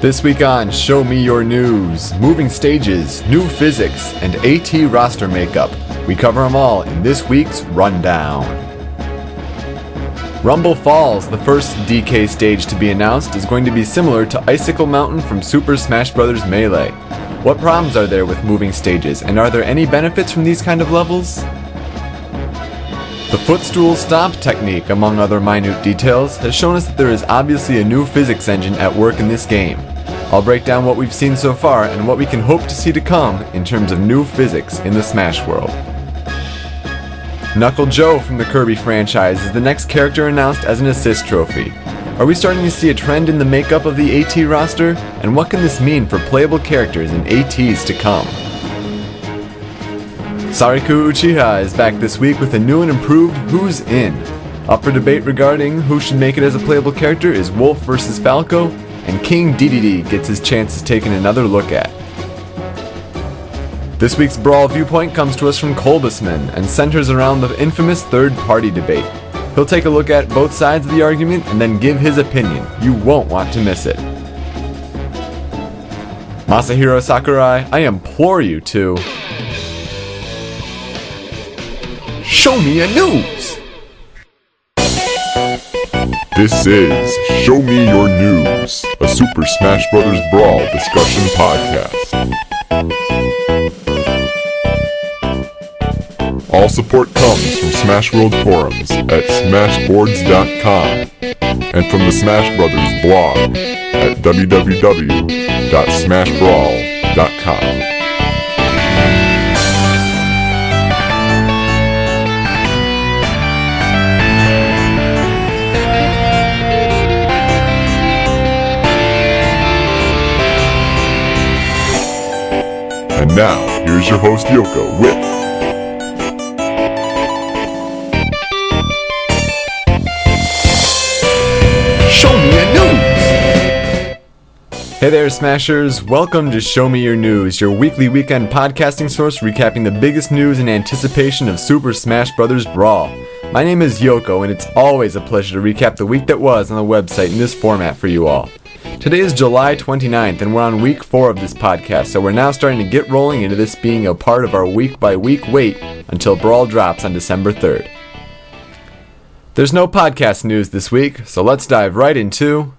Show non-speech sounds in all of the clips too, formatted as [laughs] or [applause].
This week on Show Me Your News, moving stages, new physics, and AT roster makeup. We cover them all in this week's Rundown. Rumble Falls, the first DK stage to be announced, is going to be similar to Icicle Mountain from Super Smash Bros. Melee. What problems are there with moving stages, and are there any benefits from these kind of levels? The footstool stomp technique, among other minute details, has shown us that there is obviously a new physics engine at work in this game. I'll break down what we've seen so far and what we can hope to see to come in terms of new physics in the Smash world. Knuckle Joe from the Kirby franchise is the next character announced as an assist trophy. Are we starting to see a trend in the makeup of the AT roster? And what can this mean for playable characters in ATs to come? Sariku Uchiha is back this week with a new and improved Who's In. Up for debate regarding who should make it as a playable character is Wolf vs. Falco, and King Dedede gets his chance to take another look at. This week's Brawl Viewpoint comes to us from Kolbusman and centers around the infamous third party debate. He'll take a look at both sides of the argument and then give his opinion. You won't want to miss it. Masahiro Sakurai, I implore you to. Show me a news! This is Show Me Your News, a Super Smash Bros. Brawl discussion podcast. All support comes from Smash World forums at smashboards.com and from the Smash Brothers blog at www.smashbrawl.com. And now, here's your host Yoko with Show me a news! Hey there, Smashers. Welcome to Show Me Your News, your weekly weekend podcasting source recapping the biggest news in anticipation of Super Smash Bros. Brawl. My name is Yoko, and it's always a pleasure to recap the week that was on the website in this format for you all. Today is July 29th, and we're on week 4 of this podcast, so we're now starting to get rolling into this being a part of our week by week wait until Brawl drops on December 3rd. There's no podcast news this week, so let's dive right into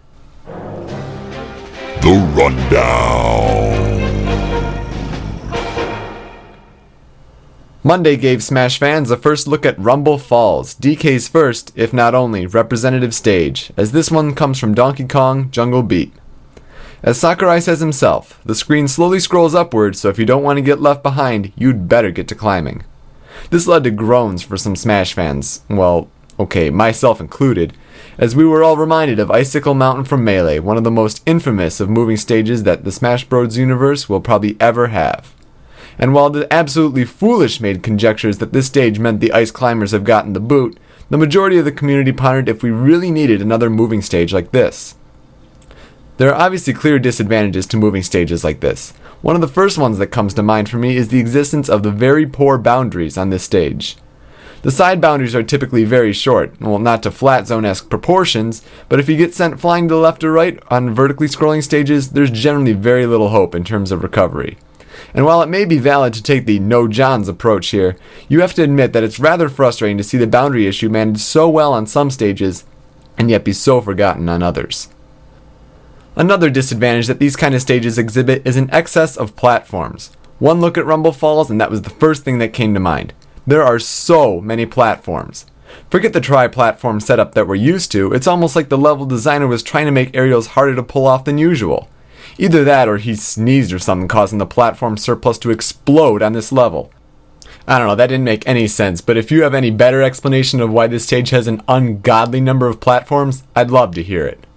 The Rundown. Monday gave Smash fans a first look at Rumble Falls, DK's first, if not only, representative stage, as this one comes from Donkey Kong Jungle Beat. As Sakurai says himself, the screen slowly scrolls upward, so if you don't want to get left behind, you'd better get to climbing. This led to groans for some Smash fans, well, okay, myself included, as we were all reminded of Icicle Mountain from Melee, one of the most infamous of moving stages that the Smash Bros. universe will probably ever have. And while the absolutely foolish made conjectures that this stage meant the ice climbers have gotten the boot, the majority of the community pondered if we really needed another moving stage like this. There are obviously clear disadvantages to moving stages like this. One of the first ones that comes to mind for me is the existence of the very poor boundaries on this stage. The side boundaries are typically very short, well, not to flat zone esque proportions, but if you get sent flying to the left or right on vertically scrolling stages, there's generally very little hope in terms of recovery. And while it may be valid to take the no Johns approach here, you have to admit that it's rather frustrating to see the boundary issue managed so well on some stages and yet be so forgotten on others. Another disadvantage that these kind of stages exhibit is an excess of platforms. One look at Rumble Falls and that was the first thing that came to mind. There are so many platforms. Forget the tri-platform setup that we're used to, it's almost like the level designer was trying to make aerials harder to pull off than usual. Either that or he sneezed or something causing the platform surplus to explode on this level. I don't know, that didn't make any sense, but if you have any better explanation of why this stage has an ungodly number of platforms, I'd love to hear it.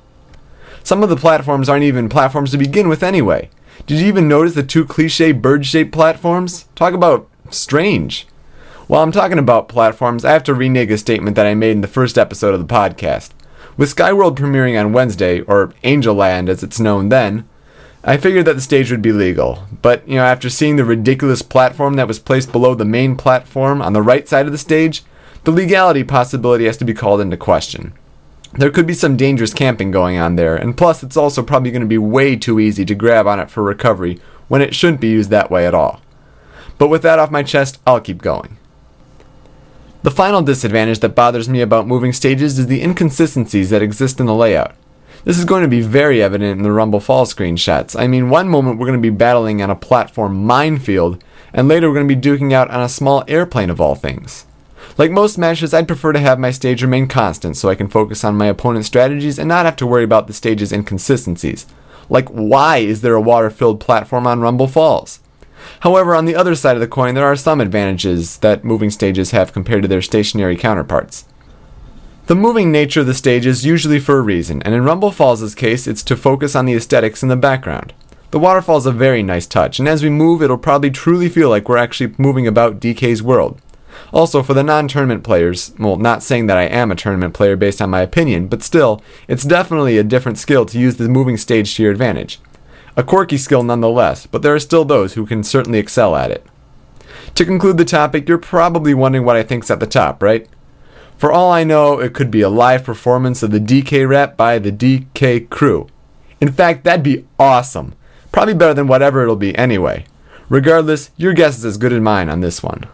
Some of the platforms aren't even platforms to begin with anyway. Did you even notice the two cliche bird shaped platforms? Talk about strange. While I'm talking about platforms, I have to renege a statement that I made in the first episode of the podcast. With Skyworld premiering on Wednesday, or Angel Land as it's known then, I figured that the stage would be legal, but you know, after seeing the ridiculous platform that was placed below the main platform on the right side of the stage, the legality possibility has to be called into question. There could be some dangerous camping going on there, and plus it's also probably going to be way too easy to grab on it for recovery when it shouldn't be used that way at all. But with that off my chest, I'll keep going. The final disadvantage that bothers me about moving stages is the inconsistencies that exist in the layout. This is going to be very evident in the Rumble Falls screenshots. I mean, one moment we're going to be battling on a platform minefield, and later we're going to be duking out on a small airplane of all things. Like most matches, I'd prefer to have my stage remain constant so I can focus on my opponent's strategies and not have to worry about the stage's inconsistencies. Like, why is there a water filled platform on Rumble Falls? However, on the other side of the coin, there are some advantages that moving stages have compared to their stationary counterparts. The moving nature of the stage is usually for a reason, and in Rumble Falls' case, it's to focus on the aesthetics in the background. The waterfall is a very nice touch, and as we move, it'll probably truly feel like we're actually moving about DK's world. Also, for the non tournament players, well, not saying that I am a tournament player based on my opinion, but still, it's definitely a different skill to use the moving stage to your advantage. A quirky skill nonetheless, but there are still those who can certainly excel at it. To conclude the topic, you're probably wondering what I think's at the top, right? For all I know, it could be a live performance of the DK rap by the DK crew. In fact, that'd be awesome. Probably better than whatever it'll be anyway. Regardless, your guess is as good as mine on this one.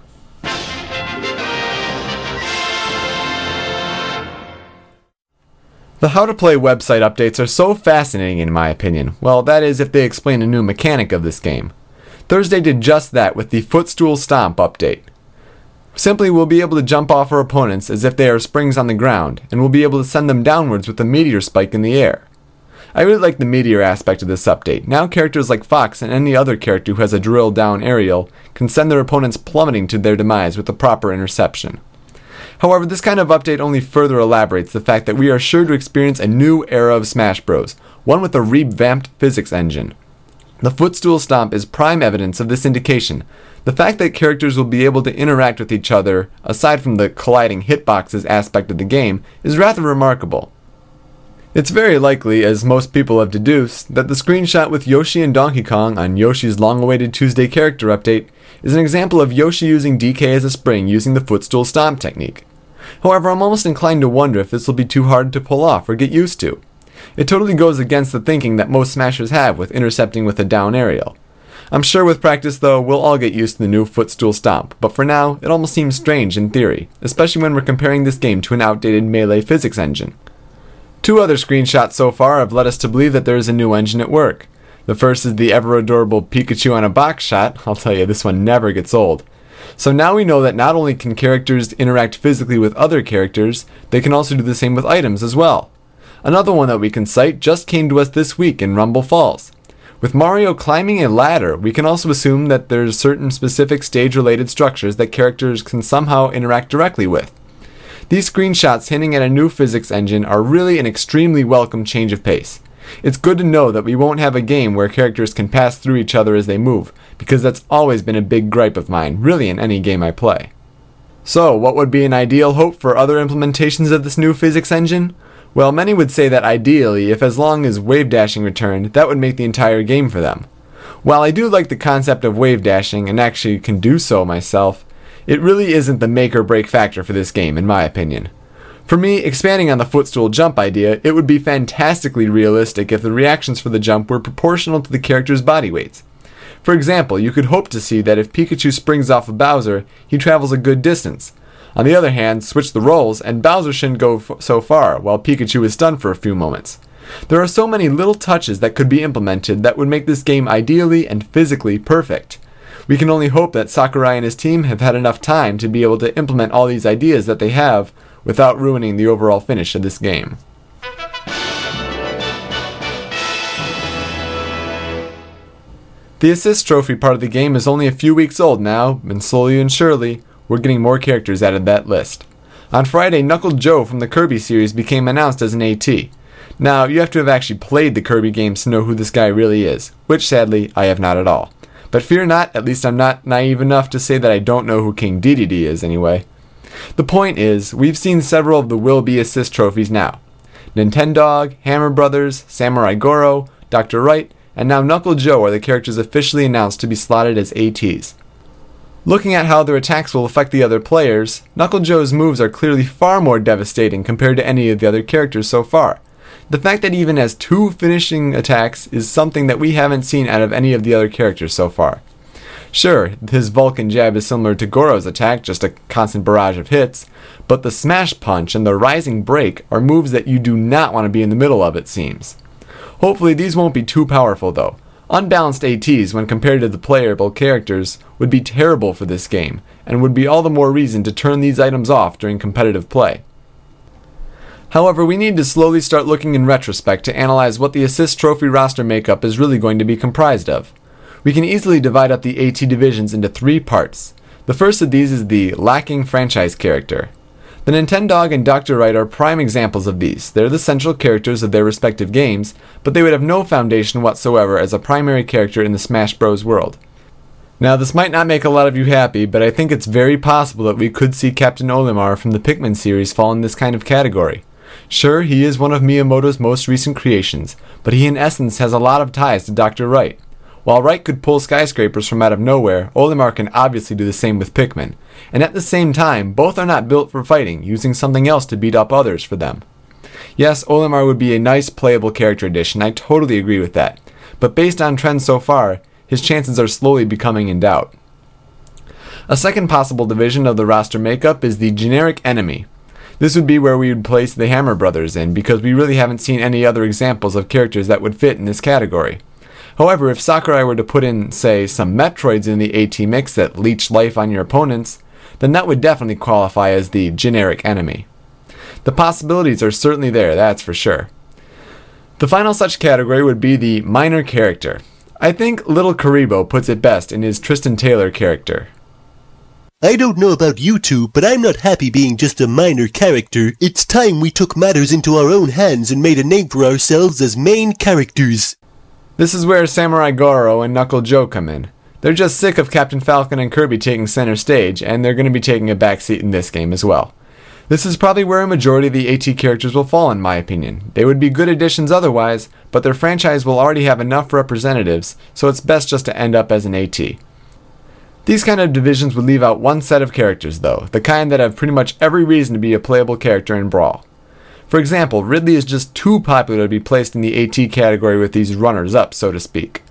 The How to Play website updates are so fascinating in my opinion. Well, that is if they explain a new mechanic of this game. Thursday did just that with the Footstool Stomp update. Simply, we'll be able to jump off our opponents as if they are springs on the ground, and we'll be able to send them downwards with a meteor spike in the air. I really like the meteor aspect of this update. Now characters like Fox and any other character who has a drill down aerial can send their opponents plummeting to their demise with the proper interception. However, this kind of update only further elaborates the fact that we are sure to experience a new era of Smash Bros., one with a revamped physics engine. The footstool stomp is prime evidence of this indication. The fact that characters will be able to interact with each other, aside from the colliding hitboxes aspect of the game, is rather remarkable. It's very likely, as most people have deduced, that the screenshot with Yoshi and Donkey Kong on Yoshi's long awaited Tuesday character update is an example of Yoshi using DK as a spring using the footstool stomp technique. However, I'm almost inclined to wonder if this will be too hard to pull off or get used to. It totally goes against the thinking that most smashers have with intercepting with a down aerial. I'm sure with practice, though, we'll all get used to the new footstool stomp, but for now, it almost seems strange in theory, especially when we're comparing this game to an outdated Melee physics engine. Two other screenshots so far have led us to believe that there is a new engine at work. The first is the ever adorable Pikachu on a box shot. [laughs] I'll tell you, this one never gets old. So now we know that not only can characters interact physically with other characters, they can also do the same with items as well. Another one that we can cite just came to us this week in Rumble Falls. With Mario climbing a ladder, we can also assume that there's certain specific stage related structures that characters can somehow interact directly with. These screenshots hinting at a new physics engine are really an extremely welcome change of pace. It's good to know that we won't have a game where characters can pass through each other as they move, because that's always been a big gripe of mine, really in any game I play. So, what would be an ideal hope for other implementations of this new physics engine? Well, many would say that ideally, if as long as wave dashing returned, that would make the entire game for them. While I do like the concept of wave dashing and actually can do so myself, it really isn't the make or break factor for this game, in my opinion. For me, expanding on the footstool jump idea, it would be fantastically realistic if the reactions for the jump were proportional to the character's body weights. For example, you could hope to see that if Pikachu springs off of Bowser, he travels a good distance. On the other hand, switch the roles, and Bowser shouldn't go f- so far, while Pikachu is stunned for a few moments. There are so many little touches that could be implemented that would make this game ideally and physically perfect. We can only hope that Sakurai and his team have had enough time to be able to implement all these ideas that they have without ruining the overall finish of this game. The assist trophy part of the game is only a few weeks old now, and slowly and surely, we're getting more characters added to that list. On Friday, Knuckle Joe from the Kirby series became announced as an AT. Now, you have to have actually played the Kirby games to know who this guy really is, which sadly, I have not at all. But fear not, at least I'm not naive enough to say that I don't know who King Dedede is anyway. The point is, we've seen several of the Will Be Assist trophies now. Nintendog, Hammer Brothers, Samurai Goro, Dr. Wright, and now Knuckle Joe are the characters officially announced to be slotted as ATs. Looking at how their attacks will affect the other players, Knuckle Joe's moves are clearly far more devastating compared to any of the other characters so far. The fact that he even has two finishing attacks is something that we haven't seen out of any of the other characters so far. Sure, his Vulcan jab is similar to Goro's attack, just a constant barrage of hits, but the Smash Punch and the Rising Break are moves that you do not want to be in the middle of, it seems. Hopefully, these won't be too powerful though. Unbalanced ATs, when compared to the playable characters, would be terrible for this game, and would be all the more reason to turn these items off during competitive play. However, we need to slowly start looking in retrospect to analyze what the Assist Trophy roster makeup is really going to be comprised of. We can easily divide up the AT divisions into three parts. The first of these is the lacking franchise character. The Nintendog and Dr. Wright are prime examples of these. They're the central characters of their respective games, but they would have no foundation whatsoever as a primary character in the Smash Bros. world. Now, this might not make a lot of you happy, but I think it's very possible that we could see Captain Olimar from the Pikmin series fall in this kind of category. Sure, he is one of Miyamoto's most recent creations, but he in essence has a lot of ties to Dr. Wright. While Wright could pull skyscrapers from out of nowhere, Olimar can obviously do the same with Pikmin. And at the same time, both are not built for fighting, using something else to beat up others for them. Yes, Olimar would be a nice playable character addition, I totally agree with that. But based on trends so far, his chances are slowly becoming in doubt. A second possible division of the roster makeup is the generic enemy. This would be where we would place the Hammer Brothers in, because we really haven't seen any other examples of characters that would fit in this category. However, if Sakurai were to put in, say, some Metroids in the AT mix that leech life on your opponents, then that would definitely qualify as the generic enemy. The possibilities are certainly there, that's for sure. The final such category would be the minor character. I think Little Kuriboh puts it best in his Tristan Taylor character. I don't know about you two, but I'm not happy being just a minor character. It's time we took matters into our own hands and made a name for ourselves as main characters. This is where Samurai Goro and Knuckle Joe come in. They're just sick of Captain Falcon and Kirby taking center stage, and they're going to be taking a backseat in this game as well. This is probably where a majority of the AT characters will fall, in my opinion. They would be good additions otherwise, but their franchise will already have enough representatives, so it's best just to end up as an AT. These kind of divisions would leave out one set of characters, though, the kind that have pretty much every reason to be a playable character in Brawl. For example, Ridley is just too popular to be placed in the AT category with these runners up, so to speak.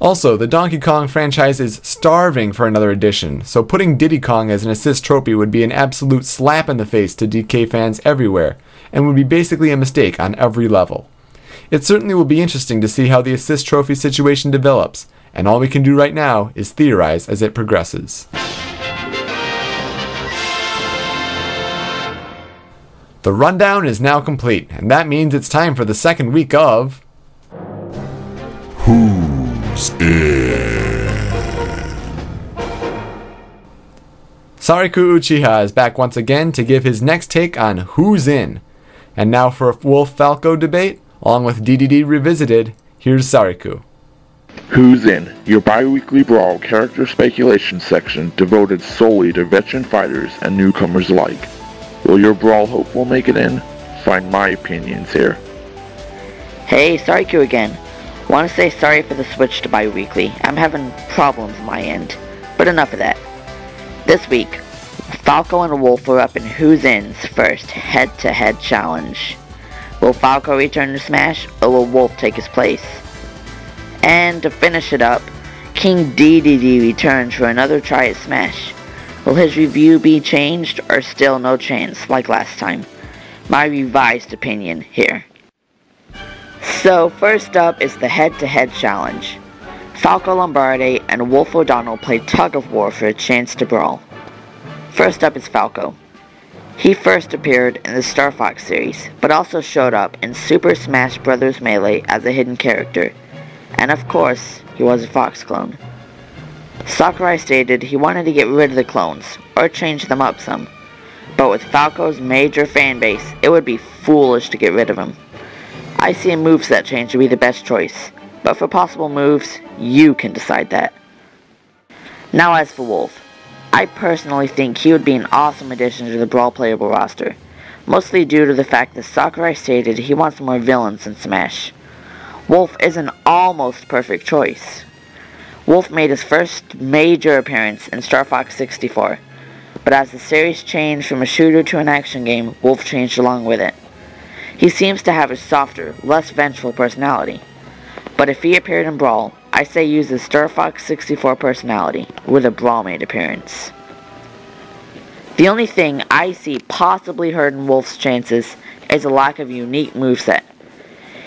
Also, the Donkey Kong franchise is starving for another edition, so putting Diddy Kong as an assist trophy would be an absolute slap in the face to DK fans everywhere, and would be basically a mistake on every level. It certainly will be interesting to see how the assist trophy situation develops, and all we can do right now is theorize as it progresses. The rundown is now complete, and that means it's time for the second week of. Who's in? Sariku Uchiha is back once again to give his next take on Who's In. And now for a Wolf Falco debate, along with DDD Revisited, here's Sariku. Who's In, your bi-weekly Brawl character speculation section devoted solely to veteran fighters and newcomers alike. Will your Brawl hopeful make it in? Find my opinions here. Hey, Sariku again. Want to say sorry for the switch to bi-weekly. I'm having problems my end. But enough of that. This week, Falco and Wolf are up in Who's In's first head-to-head challenge. Will Falco return to Smash, or will Wolf take his place? And to finish it up, King DDD returns for another try at Smash. Will his review be changed or still no chance like last time? My revised opinion here. So first up is the head-to-head challenge. Falco Lombardi and Wolf O'Donnell play tug of war for a chance to brawl. First up is Falco. He first appeared in the Star Fox series, but also showed up in Super Smash Bros. Melee as a hidden character. And of course, he was a Fox clone. Sakurai stated he wanted to get rid of the clones, or change them up some. But with Falco's major fan base, it would be foolish to get rid of him. I see a moveset change to be the best choice, but for possible moves, you can decide that. Now as for Wolf, I personally think he would be an awesome addition to the Brawl playable roster, mostly due to the fact that Sakurai stated he wants more villains in Smash. Wolf is an almost perfect choice. Wolf made his first major appearance in Star Fox 64, but as the series changed from a shooter to an action game, Wolf changed along with it. He seems to have a softer, less vengeful personality. But if he appeared in Brawl, I say use the Star Fox 64 personality with a Brawl made appearance. The only thing I see possibly hurting Wolf's chances is a lack of unique moveset.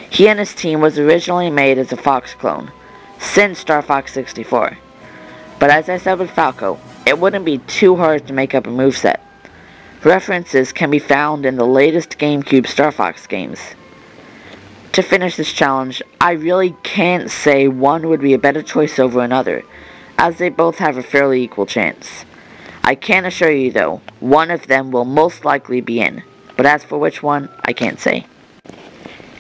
He and his team was originally made as a Fox clone, since Star Fox 64. But as I said with Falco, it wouldn't be too hard to make up a moveset. References can be found in the latest GameCube Star Fox games. To finish this challenge, I really can't say one would be a better choice over another, as they both have a fairly equal chance. I can assure you though, one of them will most likely be in, but as for which one, I can't say.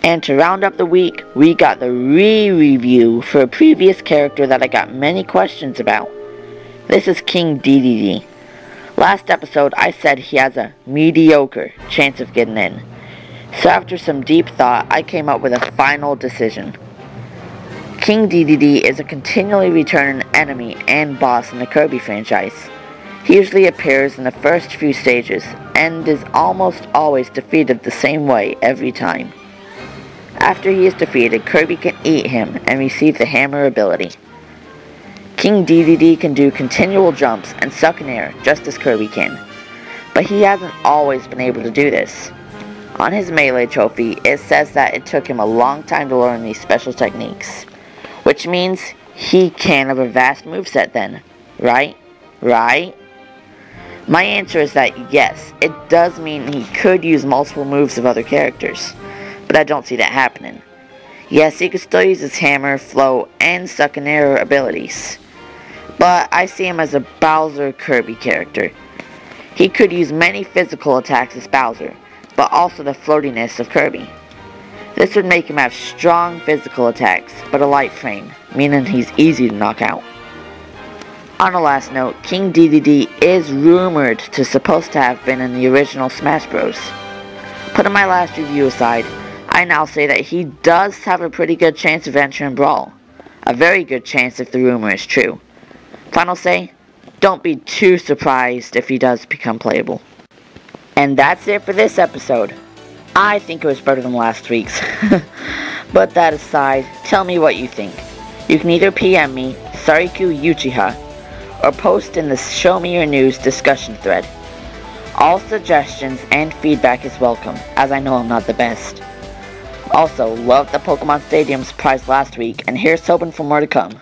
And to round up the week, we got the re-review for a previous character that I got many questions about. This is King Dedede. Last episode, I said he has a mediocre chance of getting in. So after some deep thought, I came up with a final decision. King Dedede is a continually returning enemy and boss in the Kirby franchise. He usually appears in the first few stages, and is almost always defeated the same way every time. After he is defeated, Kirby can eat him and receive the hammer ability. King Dedede can do continual jumps and suck in air just as Kirby can, but he hasn't always been able to do this. On his melee trophy, it says that it took him a long time to learn these special techniques, which means he can have a vast moveset then, right? Right? My answer is that yes, it does mean he could use multiple moves of other characters, but I don't see that happening. Yes, he could still use his hammer, float, and suck in air abilities, but I see him as a Bowser Kirby character. He could use many physical attacks as Bowser, but also the floatiness of Kirby. This would make him have strong physical attacks, but a light frame, meaning he's easy to knock out. On a last note, King DDD is rumored to supposed to have been in the original Smash Bros. Putting my last review aside, I now say that he does have a pretty good chance of entering Brawl. A very good chance if the rumor is true. Final say, don't be too surprised if he does become playable. And that's it for this episode. I think it was better than last week's. [laughs] but that aside, tell me what you think. You can either PM me, Sariku Uchiha, or post in the Show Me Your News discussion thread. All suggestions and feedback is welcome, as I know I'm not the best. Also, loved the Pokemon Stadium surprise last week, and here's hoping for more to come.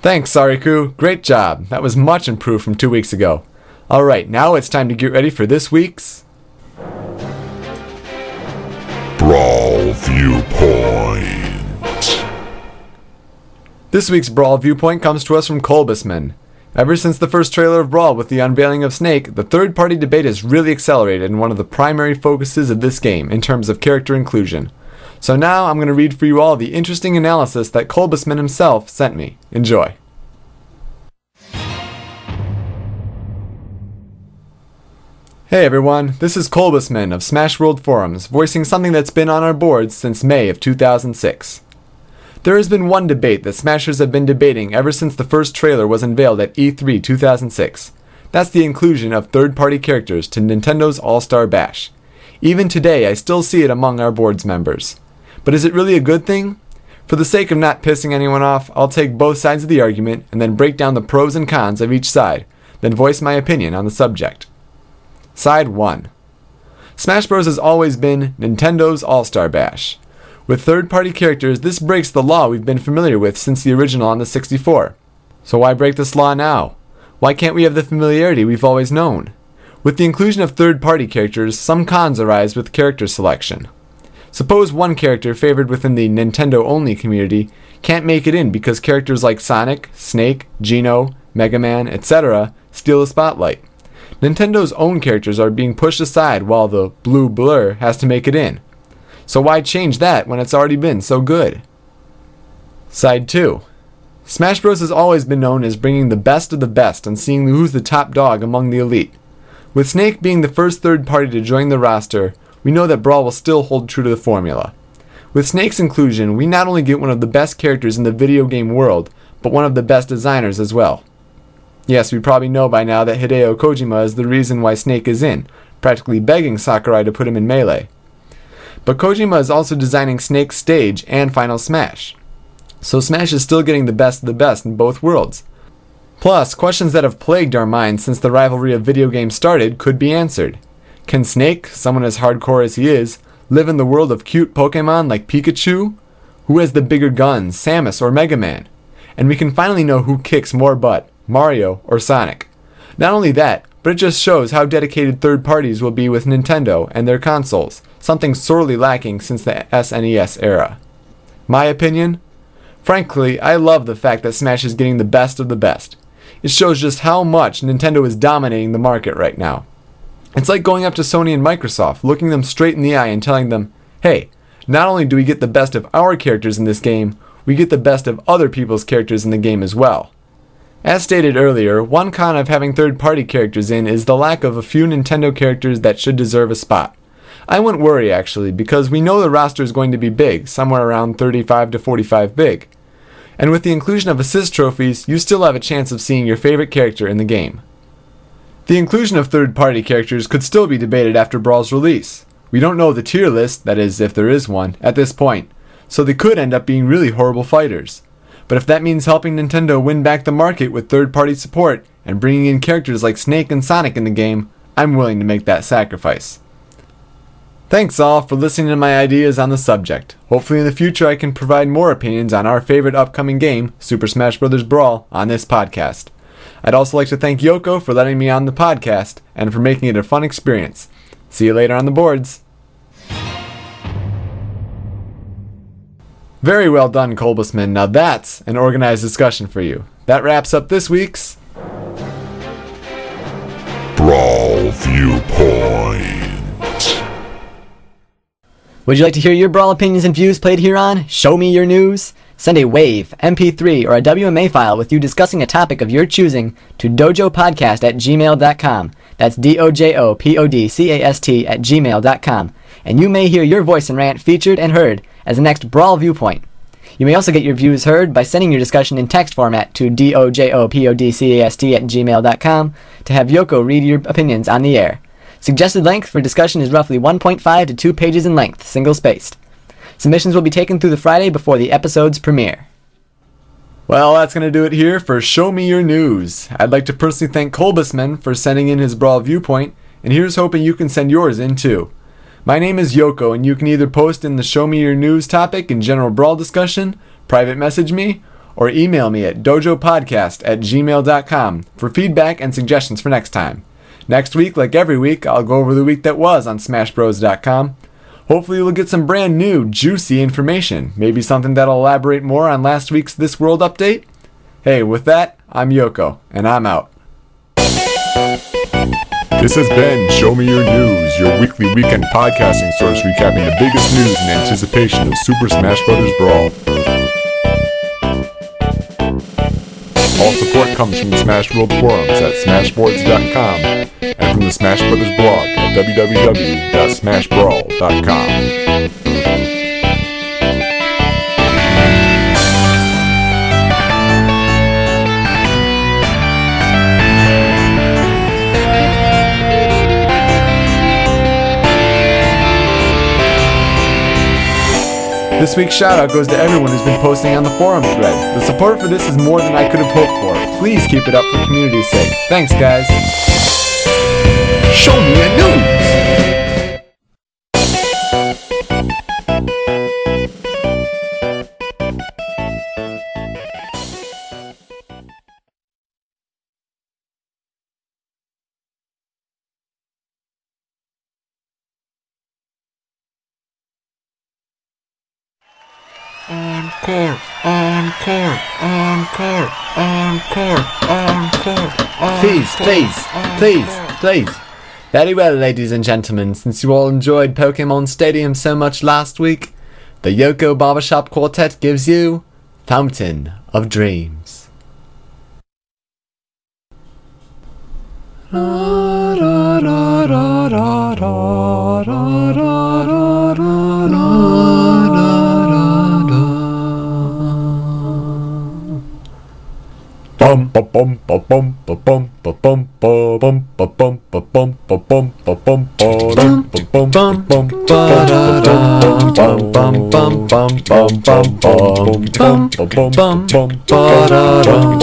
Thanks, Sariku. Great job. That was much improved from two weeks ago. Alright, now it's time to get ready for this week's Brawl Viewpoint. This week's Brawl viewpoint comes to us from Kolbusman. Ever since the first trailer of Brawl with the unveiling of Snake, the third party debate has really accelerated and one of the primary focuses of this game in terms of character inclusion. So now I'm going to read for you all the interesting analysis that Kolbusman himself sent me. Enjoy. Hey everyone, this is Kolbusman of Smash World Forums, voicing something that's been on our boards since May of 2006. There has been one debate that Smashers have been debating ever since the first trailer was unveiled at E3 2006. That's the inclusion of third party characters to Nintendo's All Star Bash. Even today, I still see it among our board's members. But is it really a good thing? For the sake of not pissing anyone off, I'll take both sides of the argument and then break down the pros and cons of each side, then voice my opinion on the subject. Side 1 Smash Bros. has always been Nintendo's All Star Bash. With third party characters, this breaks the law we've been familiar with since the original on the 64. So why break this law now? Why can't we have the familiarity we've always known? With the inclusion of third party characters, some cons arise with character selection. Suppose one character favored within the Nintendo only community can't make it in because characters like Sonic, Snake, Geno, Mega Man, etc. steal the spotlight. Nintendo's own characters are being pushed aside while the blue blur has to make it in. So why change that when it's already been so good? Side 2. Smash Bros. has always been known as bringing the best of the best and seeing who's the top dog among the elite. With Snake being the first third party to join the roster, we know that Brawl will still hold true to the formula. With Snake's inclusion, we not only get one of the best characters in the video game world, but one of the best designers as well. Yes, we probably know by now that Hideo Kojima is the reason why Snake is in, practically begging Sakurai to put him in Melee. But Kojima is also designing Snake's stage and Final Smash. So Smash is still getting the best of the best in both worlds. Plus, questions that have plagued our minds since the rivalry of video games started could be answered. Can Snake, someone as hardcore as he is, live in the world of cute Pokemon like Pikachu? Who has the bigger guns, Samus or Mega Man? And we can finally know who kicks more butt, Mario or Sonic. Not only that, but it just shows how dedicated third parties will be with Nintendo and their consoles, something sorely lacking since the SNES era. My opinion? Frankly, I love the fact that Smash is getting the best of the best. It shows just how much Nintendo is dominating the market right now. It's like going up to Sony and Microsoft, looking them straight in the eye and telling them, hey, not only do we get the best of our characters in this game, we get the best of other people's characters in the game as well. As stated earlier, one con of having third party characters in is the lack of a few Nintendo characters that should deserve a spot. I wouldn't worry actually, because we know the roster is going to be big, somewhere around 35 to 45 big. And with the inclusion of assist trophies, you still have a chance of seeing your favorite character in the game. The inclusion of third party characters could still be debated after Brawl's release. We don't know the tier list, that is, if there is one, at this point, so they could end up being really horrible fighters. But if that means helping Nintendo win back the market with third party support and bringing in characters like Snake and Sonic in the game, I'm willing to make that sacrifice. Thanks all for listening to my ideas on the subject. Hopefully in the future I can provide more opinions on our favorite upcoming game, Super Smash Bros. Brawl, on this podcast. I'd also like to thank Yoko for letting me on the podcast and for making it a fun experience. See you later on the boards. Very well done, Kolbusman. Now that's an organized discussion for you. That wraps up this week's Brawl Viewpoint. Would you like to hear your Brawl opinions and views played here on Show Me Your News? Send a WAVE, MP3, or a WMA file with you discussing a topic of your choosing to dojopodcast at gmail.com. That's D-O-J-O-P-O-D-C-A-S-T at gmail.com. And you may hear your voice and rant featured and heard as the next Brawl Viewpoint. You may also get your views heard by sending your discussion in text format to D-O-J-O-P-O-D-C-A-S-T at gmail.com to have Yoko read your opinions on the air. Suggested length for discussion is roughly 1.5 to 2 pages in length, single spaced. Submissions will be taken through the Friday before the episode's premiere. Well, that's going to do it here for Show Me Your News. I'd like to personally thank Kolbusman for sending in his Brawl viewpoint, and here's hoping you can send yours in too. My name is Yoko, and you can either post in the Show Me Your News topic in general Brawl discussion, private message me, or email me at dojopodcast at gmail.com for feedback and suggestions for next time. Next week, like every week, I'll go over the week that was on SmashBros.com. Hopefully, you'll get some brand new, juicy information. Maybe something that'll elaborate more on last week's This World update. Hey, with that, I'm Yoko, and I'm out. This has been Show Me Your News, your weekly weekend podcasting source recapping the biggest news in anticipation of Super Smash Bros. Brawl. All support comes from the Smash World forums at smashboards.com from the Smash Brothers blog at www.smashbrawl.com. This week's shout out goes to everyone who's been posting on the forum thread. The support for this is more than I could have hoped for. Please keep it up for community's sake. Thanks, guys. Show me a news! Encore, encore, encore, encore, encore. Please, please, please, please. Very well, ladies and gentlemen, since you all enjoyed Pokemon Stadium so much last week, the Yoko Barbershop Quartet gives you Fountain of Dreams. bum bum ba bum ba bum ba bum ba bum ba bum ba bum ba bum ba bum ba dum ba bum ba bum ba da dum bum bum bum bum bum bum bum bum ba bum bum bum ba da dum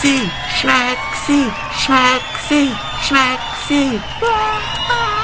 Schnaxi, Schnaxi, Schnaxi, Schnaxi. Ah, ah.